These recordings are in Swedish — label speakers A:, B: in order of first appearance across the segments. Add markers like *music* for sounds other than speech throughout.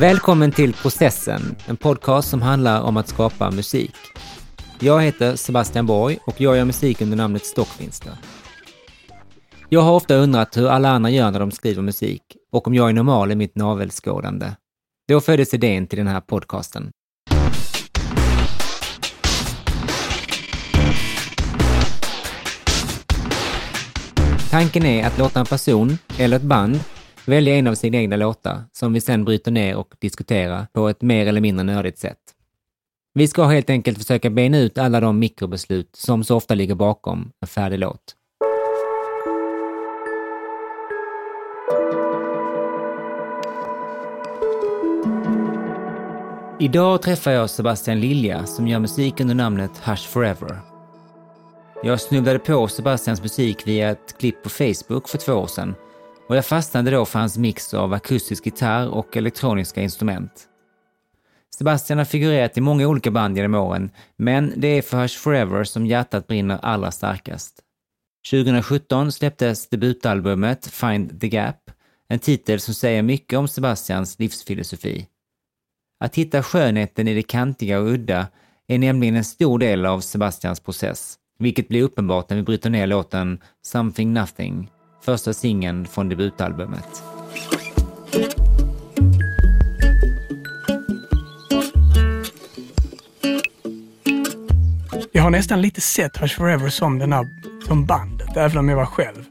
A: Välkommen till Processen, en podcast som handlar om att skapa musik. Jag heter Sebastian Borg och jag gör musik under namnet Stockvinster. Jag har ofta undrat hur alla andra gör när de skriver musik och om jag är normal i mitt navelskådande. Då föddes idén till den här podcasten. Tanken är att låta en person, eller ett band, välja en av sina egna låtar som vi sedan bryter ner och diskuterar på ett mer eller mindre nördigt sätt. Vi ska helt enkelt försöka bena ut alla de mikrobeslut som så ofta ligger bakom en färdig låt. Idag träffar jag Sebastian Lilja som gör musik under namnet Hush Forever. Jag snubblade på Sebastians musik via ett klipp på Facebook för två år sedan och jag fastnade då för hans mix av akustisk gitarr och elektroniska instrument. Sebastian har figurerat i många olika band genom åren, men det är för Hush Forever som hjärtat brinner allra starkast. 2017 släpptes debutalbumet Find the Gap, en titel som säger mycket om Sebastians livsfilosofi. Att hitta skönheten i det kantiga och udda är nämligen en stor del av Sebastians process, vilket blir uppenbart när vi bryter ner låten Something Nothing, första singeln från debutalbumet.
B: Jag har nästan lite sett Hush Forever som, den här, som bandet, även om jag var själv.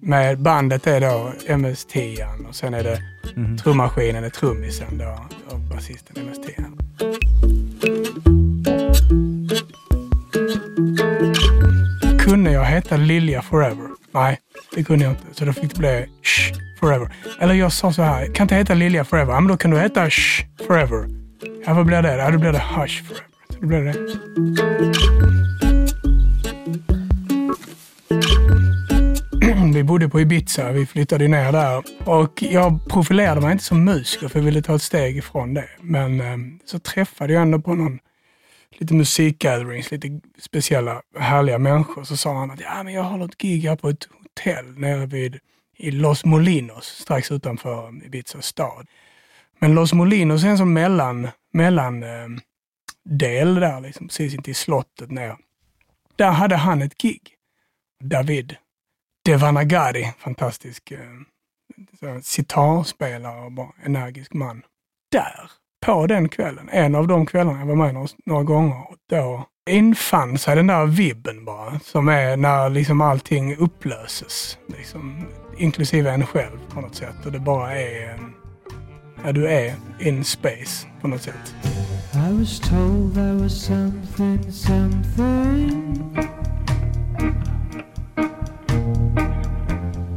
B: Med bandet är då MS-10 och sen är det mm. trummaskinen, är trummisen då, och basisten MS-10. Kunde jag heta Lilja Forever? Nej, det kunde jag inte. Så då fick det bli Shh Forever. Eller jag sa så här, kan inte heta Lilja Forever? Ja, men då kan du heta Shh Forever. Ja, vad blir det? Ja, då blir det Hush Forever. Så då blir det *clears throat* Vi bodde på Ibiza, vi flyttade ner där. Och jag profilerade mig inte som musiker för jag ville ta ett steg ifrån det. Men ehm, så träffade jag ändå på någon lite musikgatherings, lite speciella härliga människor. Så sa han att ja, men jag har ett gig här på ett hotell nere vid i Los Molinos, strax utanför Ibiza stad. Men Los Molinos är en sån mellan, mellan eh, del där, liksom, precis intill slottet ner. Där hade han ett gig. David Devanagari, fantastisk eh, sitarspelare och bara energisk man. Där, på den kvällen, en av de kvällarna jag var med några, några gånger, då infann sig den där vibben bara, som är när liksom allting upplöses. Liksom, inklusive en själv på något sätt. Och det bara är, ja, du är in space på något sätt. I was told there was something, something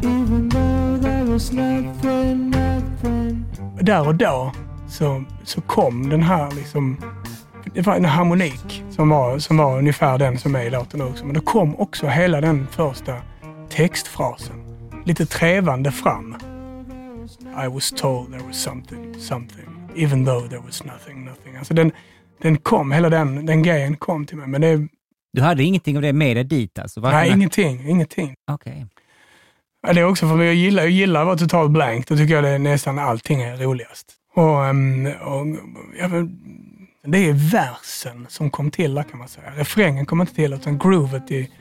B: Even though there was nothing, nothing Där och då så, så kom den här liksom det var en harmonik som var, som var ungefär den som är i låten också. Men då kom också hela den första textfrasen lite trevande fram. I was told there was something, something, even though there was nothing, nothing. Alltså den, den kom, hela den, den grejen kom till mig. Men det,
A: du hade ingenting av det med dig dit alltså?
B: Nej, ingenting. ingenting.
A: Okej. Okay.
B: Ja, det är också för att jag gillar, jag gillar att vara totalt blank. Då tycker jag det nästan allting är roligast. Och, ehm, och, ja, det är versen som kom till där kan man säga. Refrängen kom inte till utan groovet i,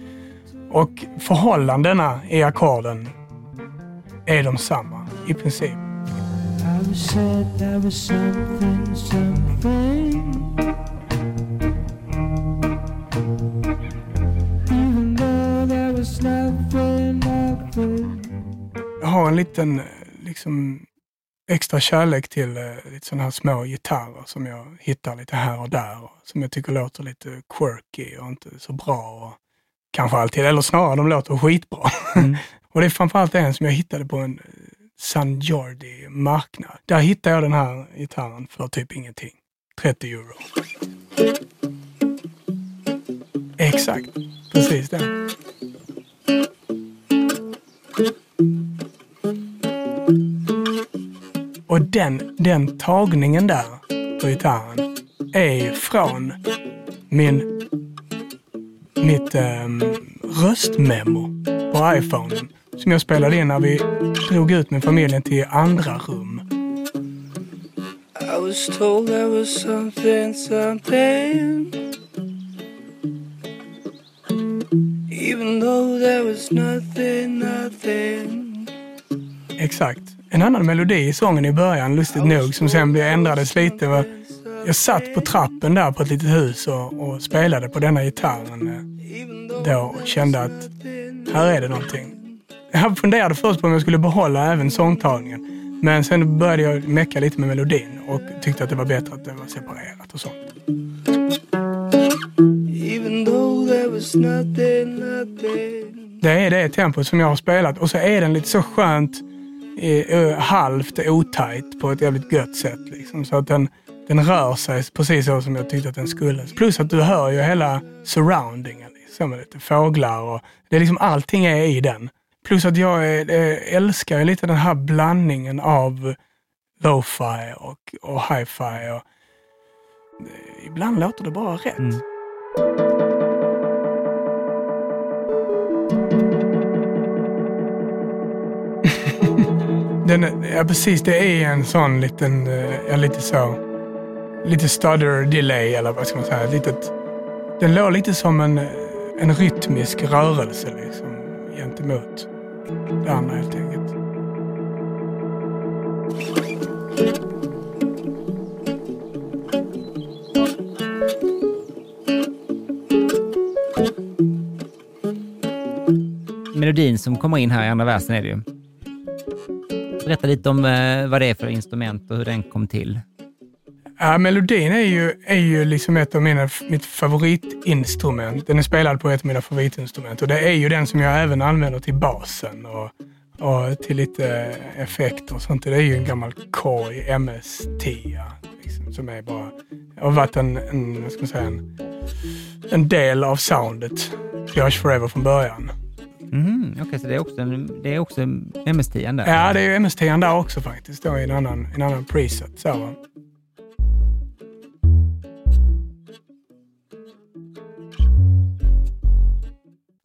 B: och förhållandena i ackorden är de samma i princip. Jag har en liten liksom extra kärlek till eh, lite sådana här små gitarrer som jag hittar lite här och där. Och som jag tycker låter lite quirky och inte så bra. Och kanske alltid, eller snarare de låter skitbra. Mm. *laughs* och det är framförallt en som jag hittade på en eh, San Jordi marknad. Där hittade jag den här gitarren för typ ingenting. 30 euro. Exakt, precis den. Och den, den tagningen där på gitarren är från min, mitt um, röstmemo på iPhonen som jag spelade in när vi drog ut med familjen till andra rum. I was told there was something, something. Even though there was nothing, nothing. Exakt. En annan melodi i sången i början, lustigt nog, som sen ändrades lite jag satt på trappen där på ett litet hus och, och spelade på denna gitarren eh, då och kände att här är det någonting. Jag funderade först på om jag skulle behålla även sångtagningen. Men sen började jag mecka lite med melodin och tyckte att det var bättre att det var separerat och sånt. Det är det tempot som jag har spelat och så är den lite så skönt eh, halvt otajt på ett jävligt gött sätt. Liksom. Så att den, den rör sig precis så som jag tyckte att den skulle. Plus att du hör ju hela surroundingen. Liksom, med lite fåglar och det är liksom allting är i den. Plus att jag eh, älskar lite den här blandningen av lo-fi och, och hi-fi. Och, ibland låter det bara rätt. Mm. Den, ja precis, det är en sån liten, eh, ja lite så, lite stutter delay eller vad ska man säga. Litet, den låg lite som en, eh, en rytmisk rörelse liksom gentemot det andra helt enkelt.
A: Melodin som kommer in här i andra versen är det ju. Berätta lite om eh, vad det är för instrument och hur den kom till.
B: Ja, melodin är ju, är ju liksom ett av mina, mitt favoritinstrument. Den är spelad på ett av mina favoritinstrument och det är ju den som jag även använder till basen och, och till lite eh, effekter och sånt. Det är ju en gammal Korg MS-10 liksom, som är bara, har varit en, en, vad ska man säga, en, en del av soundet till Hush Forever från början.
A: Mm, Okej, okay, så det är också, det är också MS-10 där?
B: Ja, det är MS-10 där också faktiskt, då i en annan, en annan preset. Så.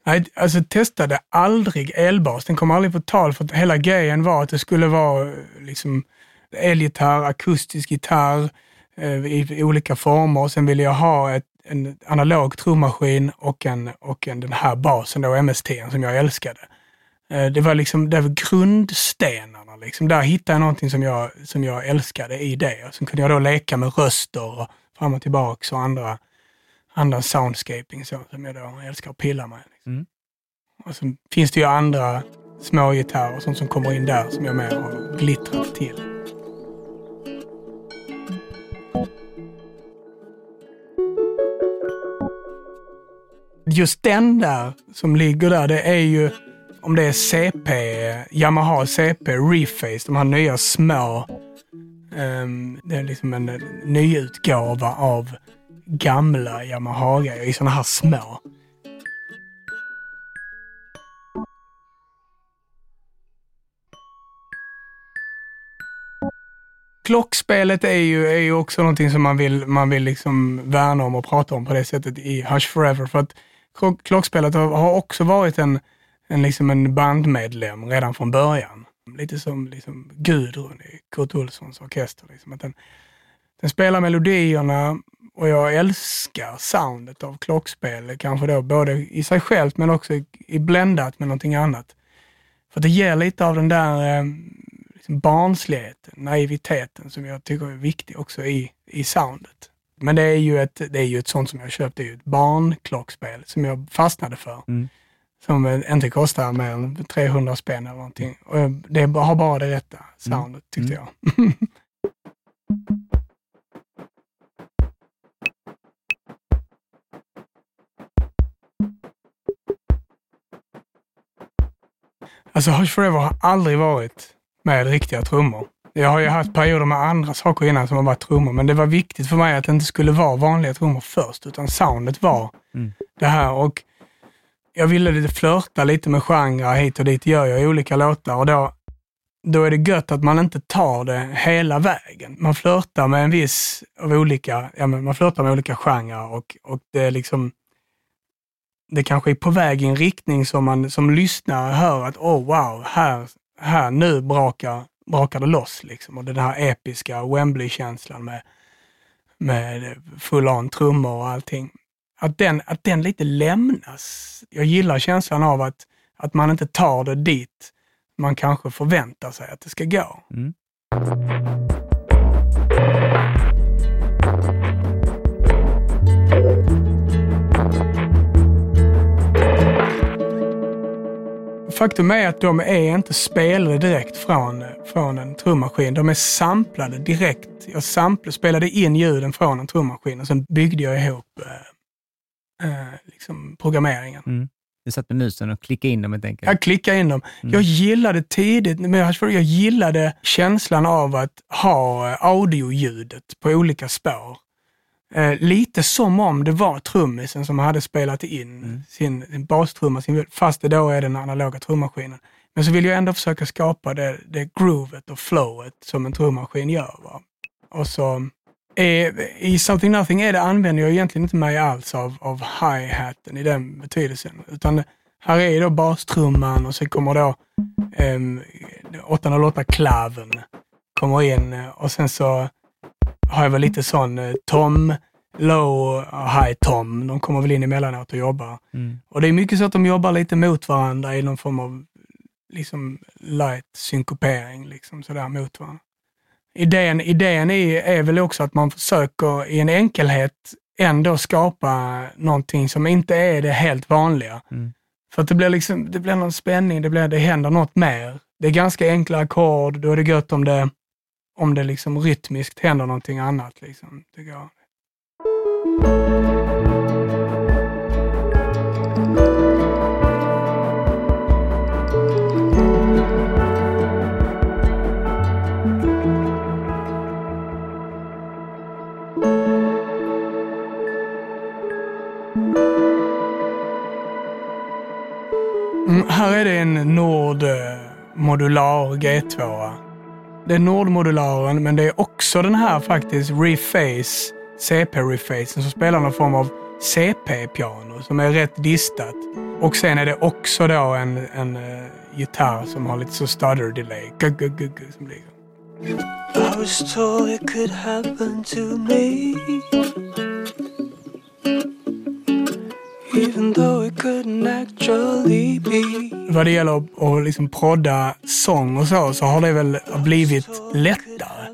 B: Nej, alltså testade aldrig elbas. Den kom aldrig på tal för att hela grejen var att det skulle vara eh, liksom elgitarr, akustisk gitarr eh, i olika former. Sen ville jag ha ett, en analog trummaskin och, en, och en, den här basen, då, MST, som jag älskade. Eh, det var liksom det var grundstenarna. Liksom. Där hittade jag någonting som jag, som jag älskade i det. Och sen kunde jag då leka med röster och fram och tillbaks och andra andra soundscaping så, som jag då älskar att pilla med. Liksom. Mm. Och så finns det ju andra små gitarrer och sånt som kommer in där som jag mer har glittrat till. Just den där som ligger där, det är ju om det är CP, Yamaha CP Reface, de här nya små. Um, det är liksom en nyutgåva av gamla Yamaha-grejer i sådana här små. Klockspelet är ju, är ju också någonting som man vill, man vill liksom värna om och prata om på det sättet i Hush Forever. För att klockspelet har, också varit en, en, liksom en bandmedlem redan från början. Lite som liksom Gudrun i Kurt Olssons orkester. Liksom. Att den, den spelar melodierna och jag älskar soundet av klockspel, kanske då både i sig självt men också i, i bländat med någonting annat. För det ger lite av den där eh, liksom barnsligheten, naiviteten som jag tycker är viktig också i, i soundet. Men det är ju ett, det är ju ett sånt som jag köpte, ju ett barnklockspel som jag fastnade för. Mm. Som inte kostar mer än 300 spänn eller någonting. Och det har bara det rätta soundet tyckte mm. jag. *laughs* Alltså Hush Forever har aldrig varit med riktiga trummor. Jag har ju haft perioder med andra saker innan som har varit trummor, men det var viktigt för mig att det inte skulle vara vanliga trummor först, utan soundet var mm. det här. Och jag ville lite flörta lite med genrer hit och dit, gör jag i olika låtar och då, då är det gött att man inte tar det hela vägen. Man flörtar med en viss av olika, ja, man flörtar med olika genrer och, och det är liksom det kanske är på väg i en riktning som man som lyssnare hör att oh wow, här, här nu brakar brakade loss. Liksom. Och den här episka Wembley-känslan med, med full on trummor och allting. Att den, att den lite lämnas. Jag gillar känslan av att, att man inte tar det dit man kanske förväntar sig att det ska gå. Mm. Faktum är att de är inte spelade direkt från, från en trummaskin. De är samplade direkt. Jag sampl, spelade in ljuden från en trummaskin och sen byggde jag ihop eh, eh, liksom programmeringen.
A: Mm. Du satt med musen och klickade in dem helt enkelt?
B: Jag klickade in dem. Mm. Jag gillade tidigt, men jag gillade känslan av att ha audioljudet på olika spår. Eh, lite som om det var trummisen som hade spelat in mm. sin, bastrumma, sin, fast det då är den analoga trummaskinen. Men så vill jag ändå försöka skapa det, det groovet och flowet som en trummaskin gör. Va? Och så är, I Something Nothing är det, använder jag egentligen inte mig alls av, av hi-haten i den betydelsen. Utan här är då bastrumman och så kommer då um, 808-klaven kommer in och sen så har jag väl lite sån eh, Tom, Low och High Tom. De kommer väl in emellanåt och jobbar. Mm. Och det är mycket så att de jobbar lite mot varandra i någon form av liksom light synkopering, liksom sådär mot varandra. Idén, idén är, är väl också att man försöker i en enkelhet ändå skapa någonting som inte är det helt vanliga. Mm. För att det blir, liksom, det blir någon spänning, det, blir, det händer något mer. Det är ganska enkla ackord, då är det gött om det om det liksom rytmiskt händer någonting annat. Liksom, tycker jag. Mm, här är det en Nord modular G2. Det är Nordmodularen, men det är också den här faktiskt Reface, CP-refacen som spelar någon form av CP-piano som är rätt distat. Och sen är det också då en, en uh, gitarr som har lite så stutter delay. G -g -g som ligger. I was told it could happen to me vad det gäller att, liksom prodda sång och så, så har det väl blivit lättare.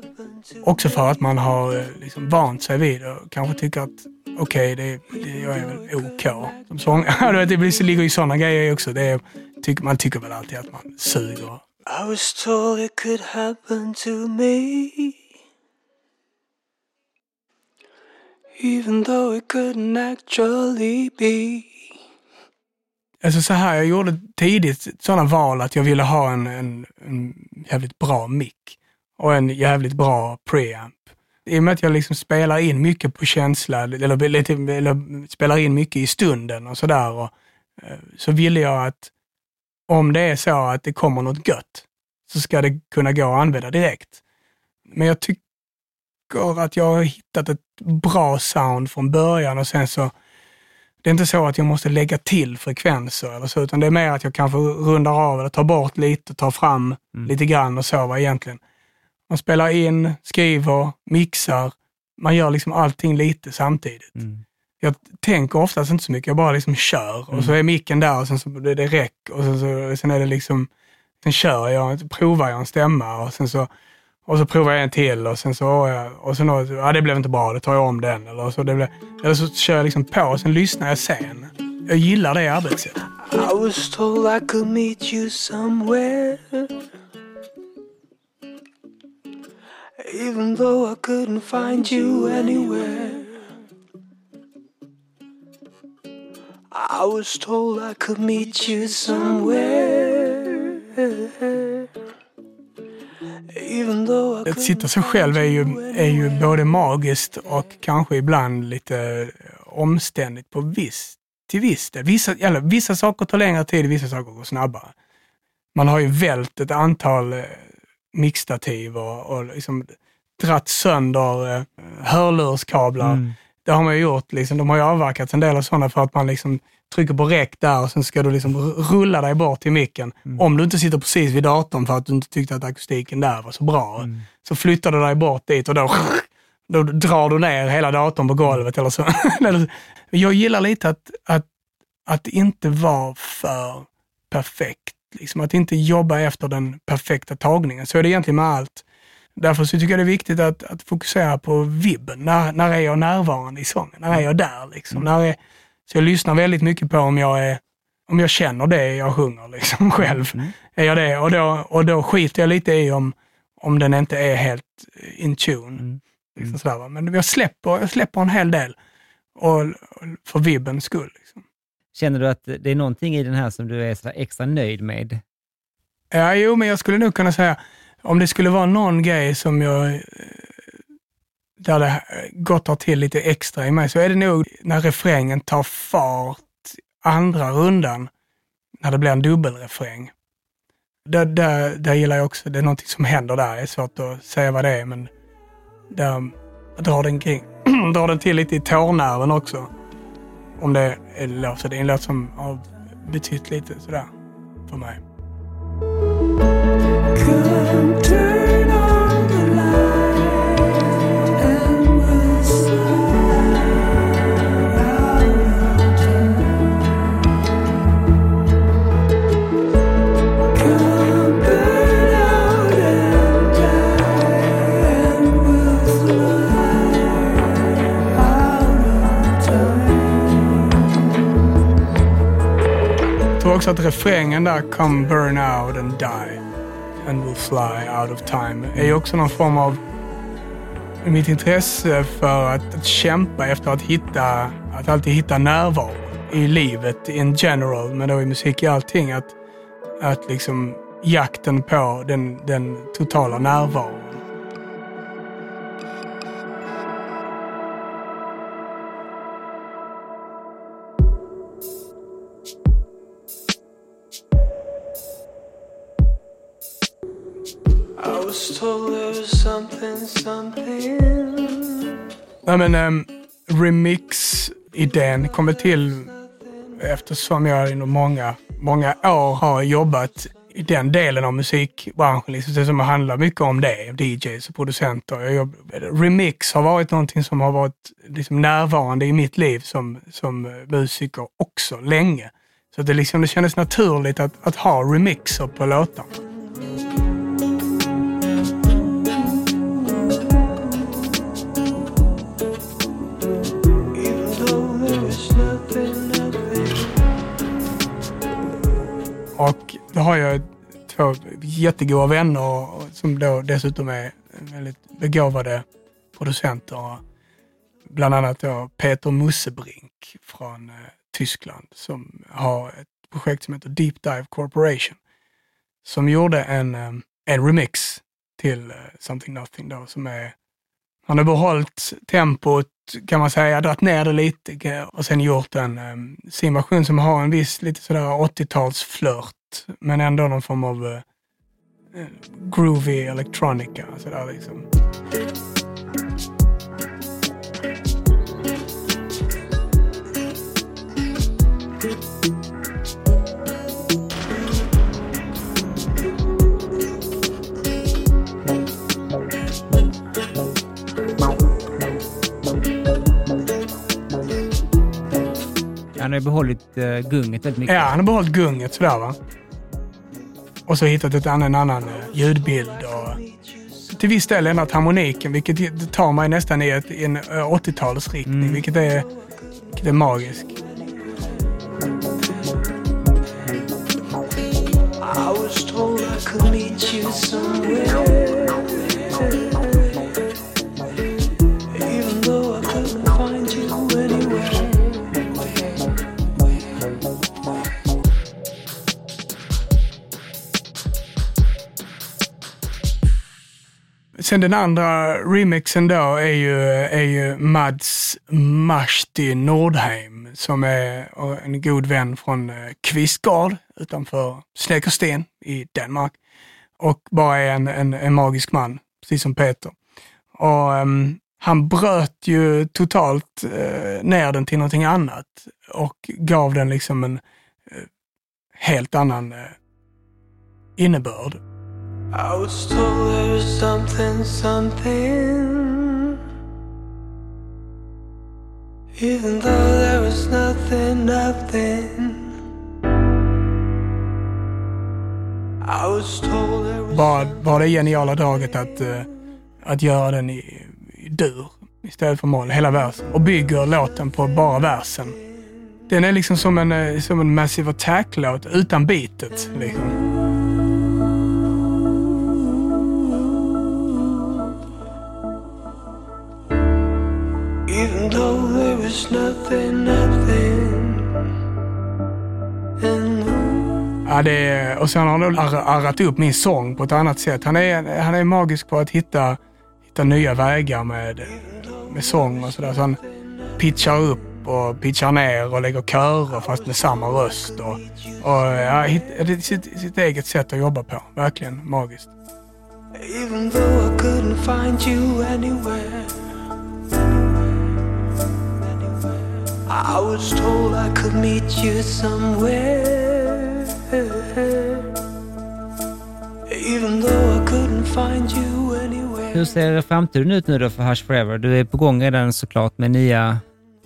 B: Också för att man har eh, liksom vant sig vid det och kanske tycker att okej, okay, det, det, jag är väl OK som sångare. *laughs* det ligger ju sådana grejer också. Det är, tycker, man tycker väl alltid att man suger. I was told it could happen to me even though it couldn't actually be. Alltså så här, jag gjorde tidigt sådana val att jag ville ha en, en, en jävligt bra mick och en jävligt bra preamp. I och med att jag liksom spelar in mycket på känsla, eller, lite, eller spelar in mycket i stunden och sådär, eh, så ville jag att om det är så att det kommer något gött, så ska det kunna gå att använda direkt. Men jag tycker tycker att jag har hittat ett bra sound från början och sen så, det är inte så att jag måste lägga till frekvenser eller så, utan det är mer att jag kanske rundar av eller tar bort lite, tar fram mm. lite grann och så va, egentligen. Man spelar in, skriver, mixar, man gör liksom allting lite samtidigt. Mm. Jag tänker oftast inte så mycket, jag bara liksom kör mm. och så är micken där och sen så är det räck och sen, så, sen är det liksom, sen kör jag, provar jag en stämma och sen så och så provar jag en till och sen så, och sen, då, ja det blev inte bra, då tar jag om den. Eller så, det blev, eller så kör jag liksom på och sen lyssnar jag sen. Jag gillar det arbetssättet. I was told I could meet you somewhere Even though I couldn't find you anywhere I was told I could meet you somewhere att sitta så själv är ju, är ju både magiskt och kanske ibland lite omständigt på viss, till viss del. Vissa, eller, vissa saker tar längre tid, vissa saker går snabbare. Man har ju vält ett antal eh, mixtativ och, och liksom dratt sönder eh, hörlurskablar. Mm. Det har man ju gjort. Liksom. De har ju avverkat en del av sådana för att man liksom trycker på räck där och sen ska du liksom rulla dig bort till micken. Mm. Om du inte sitter precis vid datorn för att du inte tyckte att akustiken där var så bra. Mm. Så flyttar du dig bort dit och då, *laughs* då drar du ner hela datorn på golvet *laughs* eller så. Jag gillar lite att, att, att inte vara för perfekt. Liksom att inte jobba efter den perfekta tagningen. Så är det egentligen med allt. Därför så tycker jag det är viktigt att, att fokusera på vibben. När, när är jag närvarande i sången? När är jag där? Liksom? Mm. När är, så jag lyssnar väldigt mycket på om jag, är, om jag känner det jag sjunger liksom, *laughs* själv. Mm. Är jag det? Och då, och då skiter jag lite i om, om den inte är helt in tune. Mm. Liksom sådär, Men jag släpper, jag släpper en hel del och, för vibbens skull. Liksom.
A: Känner du att det är någonting i den här som du är extra nöjd med?
B: Ja, jo, men jag skulle nog kunna säga, om det skulle vara någon grej som jag eh, där det gottar till lite extra i mig, så är det nog när refrängen tar fart andra rundan, när det blir en dubbelrefräng. Där, där, där gillar jag också, det är någonting som händer där, det är svårt att säga vad det är, men där drar den, kring, *clears throat* drar den till lite i tårnerven också. Om det är låt, så det är en låt som har betytt lite sådär för mig. Också att refrängen där, come burn out and die and will fly out of time, är ju också någon form av mitt intresse för att, att kämpa efter att hitta, att alltid hitta närvaro i livet in general, men då i musik i allting. Att, att liksom jakten på den, den totala närvaron. Nej, men, ehm, um, remix-idén kom till eftersom jag under många, många år har jobbat i den delen av musikbranschen. Liksom, som handlar mycket om det, DJs och producenter. Jag, remix har varit någonting som har varit liksom, närvarande i mitt liv som, som eh, musiker också länge. Så det, liksom, det kändes naturligt att, att ha remixer på låtarna. Och då har jag två jättegoda vänner som då dessutom är väldigt begåvade producenter. Bland annat då Peter Mussebrink från eh, Tyskland som har ett projekt som heter Deep Dive Corporation. Som gjorde en, eh, en remix till eh, Something Nothing då som är han har behållit tempot kan man säga, dragit ner det lite och sen gjort en, ehm, um, sin version som har en viss lite sådär 80-talsflört men ändå någon form av uh, groovy electronica. Sådär liksom.
A: Han har behållit uh, gunget väldigt mycket.
B: Ja, han har behållit gunget sådär va. Och så hittat ett annan, en annan uh, ljudbild och till viss del ändrat harmoniken, vilket tar mig nästan i, ett, i en 80-talsriktning, mm. vilket, är, vilket är magiskt. I was told I could meet you somewhere Sen den andra remixen då är ju, är ju Mads Mashti Nordheim som är en god vän från eh, Kvistgård utanför Snäckersten i Danmark. Och bara är en, en, en magisk man, precis som Peter. Och um, han bröt ju totalt uh, ner den till någonting annat och gav den liksom en uh, helt annan uh, innebörd. I was told there was something, something Even though there was nothing, nothing Bara, bara det geniala draget att, uh, att göra den i, i dur istället för moll, hela versen. Och bygger låten på bara versen. Den är liksom som en, eh, som en Massive Attack-låt utan beatet. Liksom. Though there was nothing, nothing Ja, det är, och sen har han arrat upp min sång på ett annat sätt. Han är, han är magisk på att hitta, hitta nya vägar med, med sång och sådär. Så han pitchar upp och pitchar ner och lägger körer fast med samma röst. Och, och ja, är sitt, sitt eget sätt att jobba på. Verkligen magiskt. Even though I couldn't find you anywhere I was told I could meet you somewhere
C: Hur ser framtiden ut nu då för Hush Forever? Du är på gång redan såklart med nya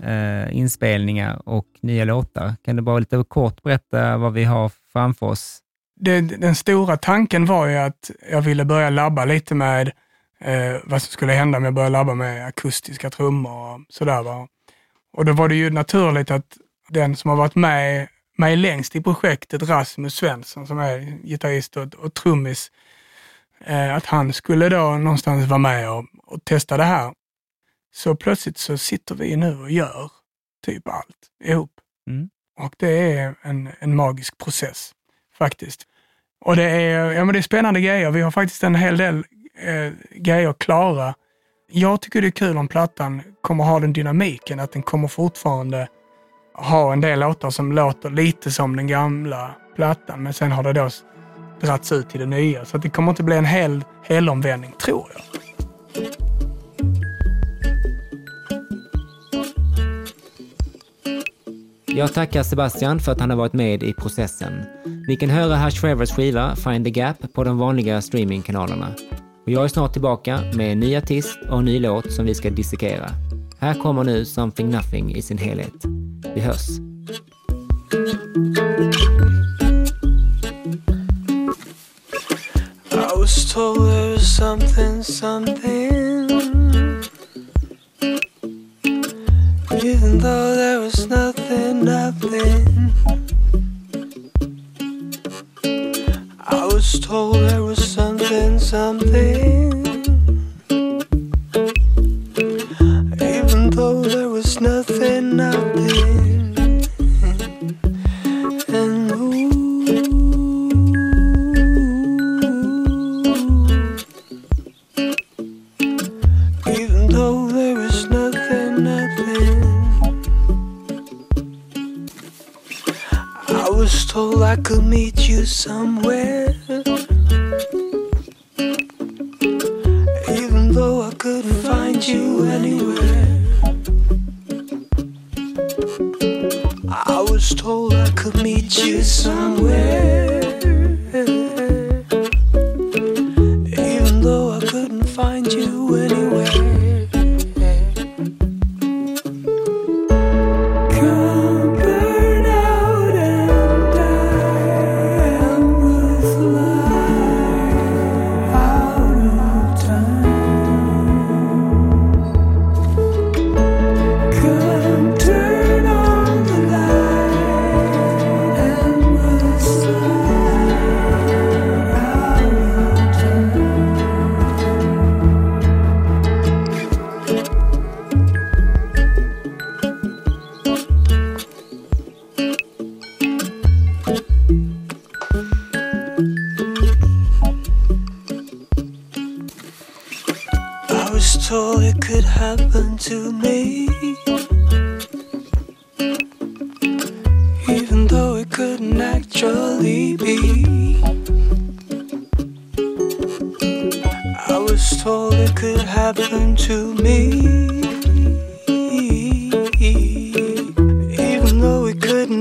C: eh, inspelningar och nya låtar. Kan du bara lite kort berätta vad vi har framför oss?
B: Det, den stora tanken var ju att jag ville börja labba lite med eh, vad som skulle hända om jag började labba med akustiska trummor och sådär. Va? Och då var det ju naturligt att den som har varit med mig längst i projektet, Rasmus Svensson som är gitarrist och, och trummis, eh, att han skulle då någonstans vara med och, och, testa det här. Så plötsligt så sitter vi nu och gör typ allt ihop. Mm. Och det är en, en magisk process faktiskt. Och det är, ja, men det är spännande grejer. Vi har faktiskt en hel del eh, grejer klara. Jag tycker det är kul om plattan kommer ha den dynamiken, att den kommer fortfarande ha en del låtar som låter lite som den gamla plattan, men sen har det då dragits ut till det nya. Så det kommer inte bli en hel helomvändning, tror jag.
C: Jag tackar Sebastian för att han har varit med i processen. Ni kan höra Hush Forevers skiva Find the Gap på de vanliga streamingkanalerna. Och jag är snart tillbaka med en ny artist och en ny låt som vi ska dissekera. Här kommer nu Something Nothing i sin helhet. Vi hörs! I was told there was something, something Even though there was nothing, nothing I was told meet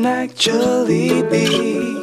C: actually be.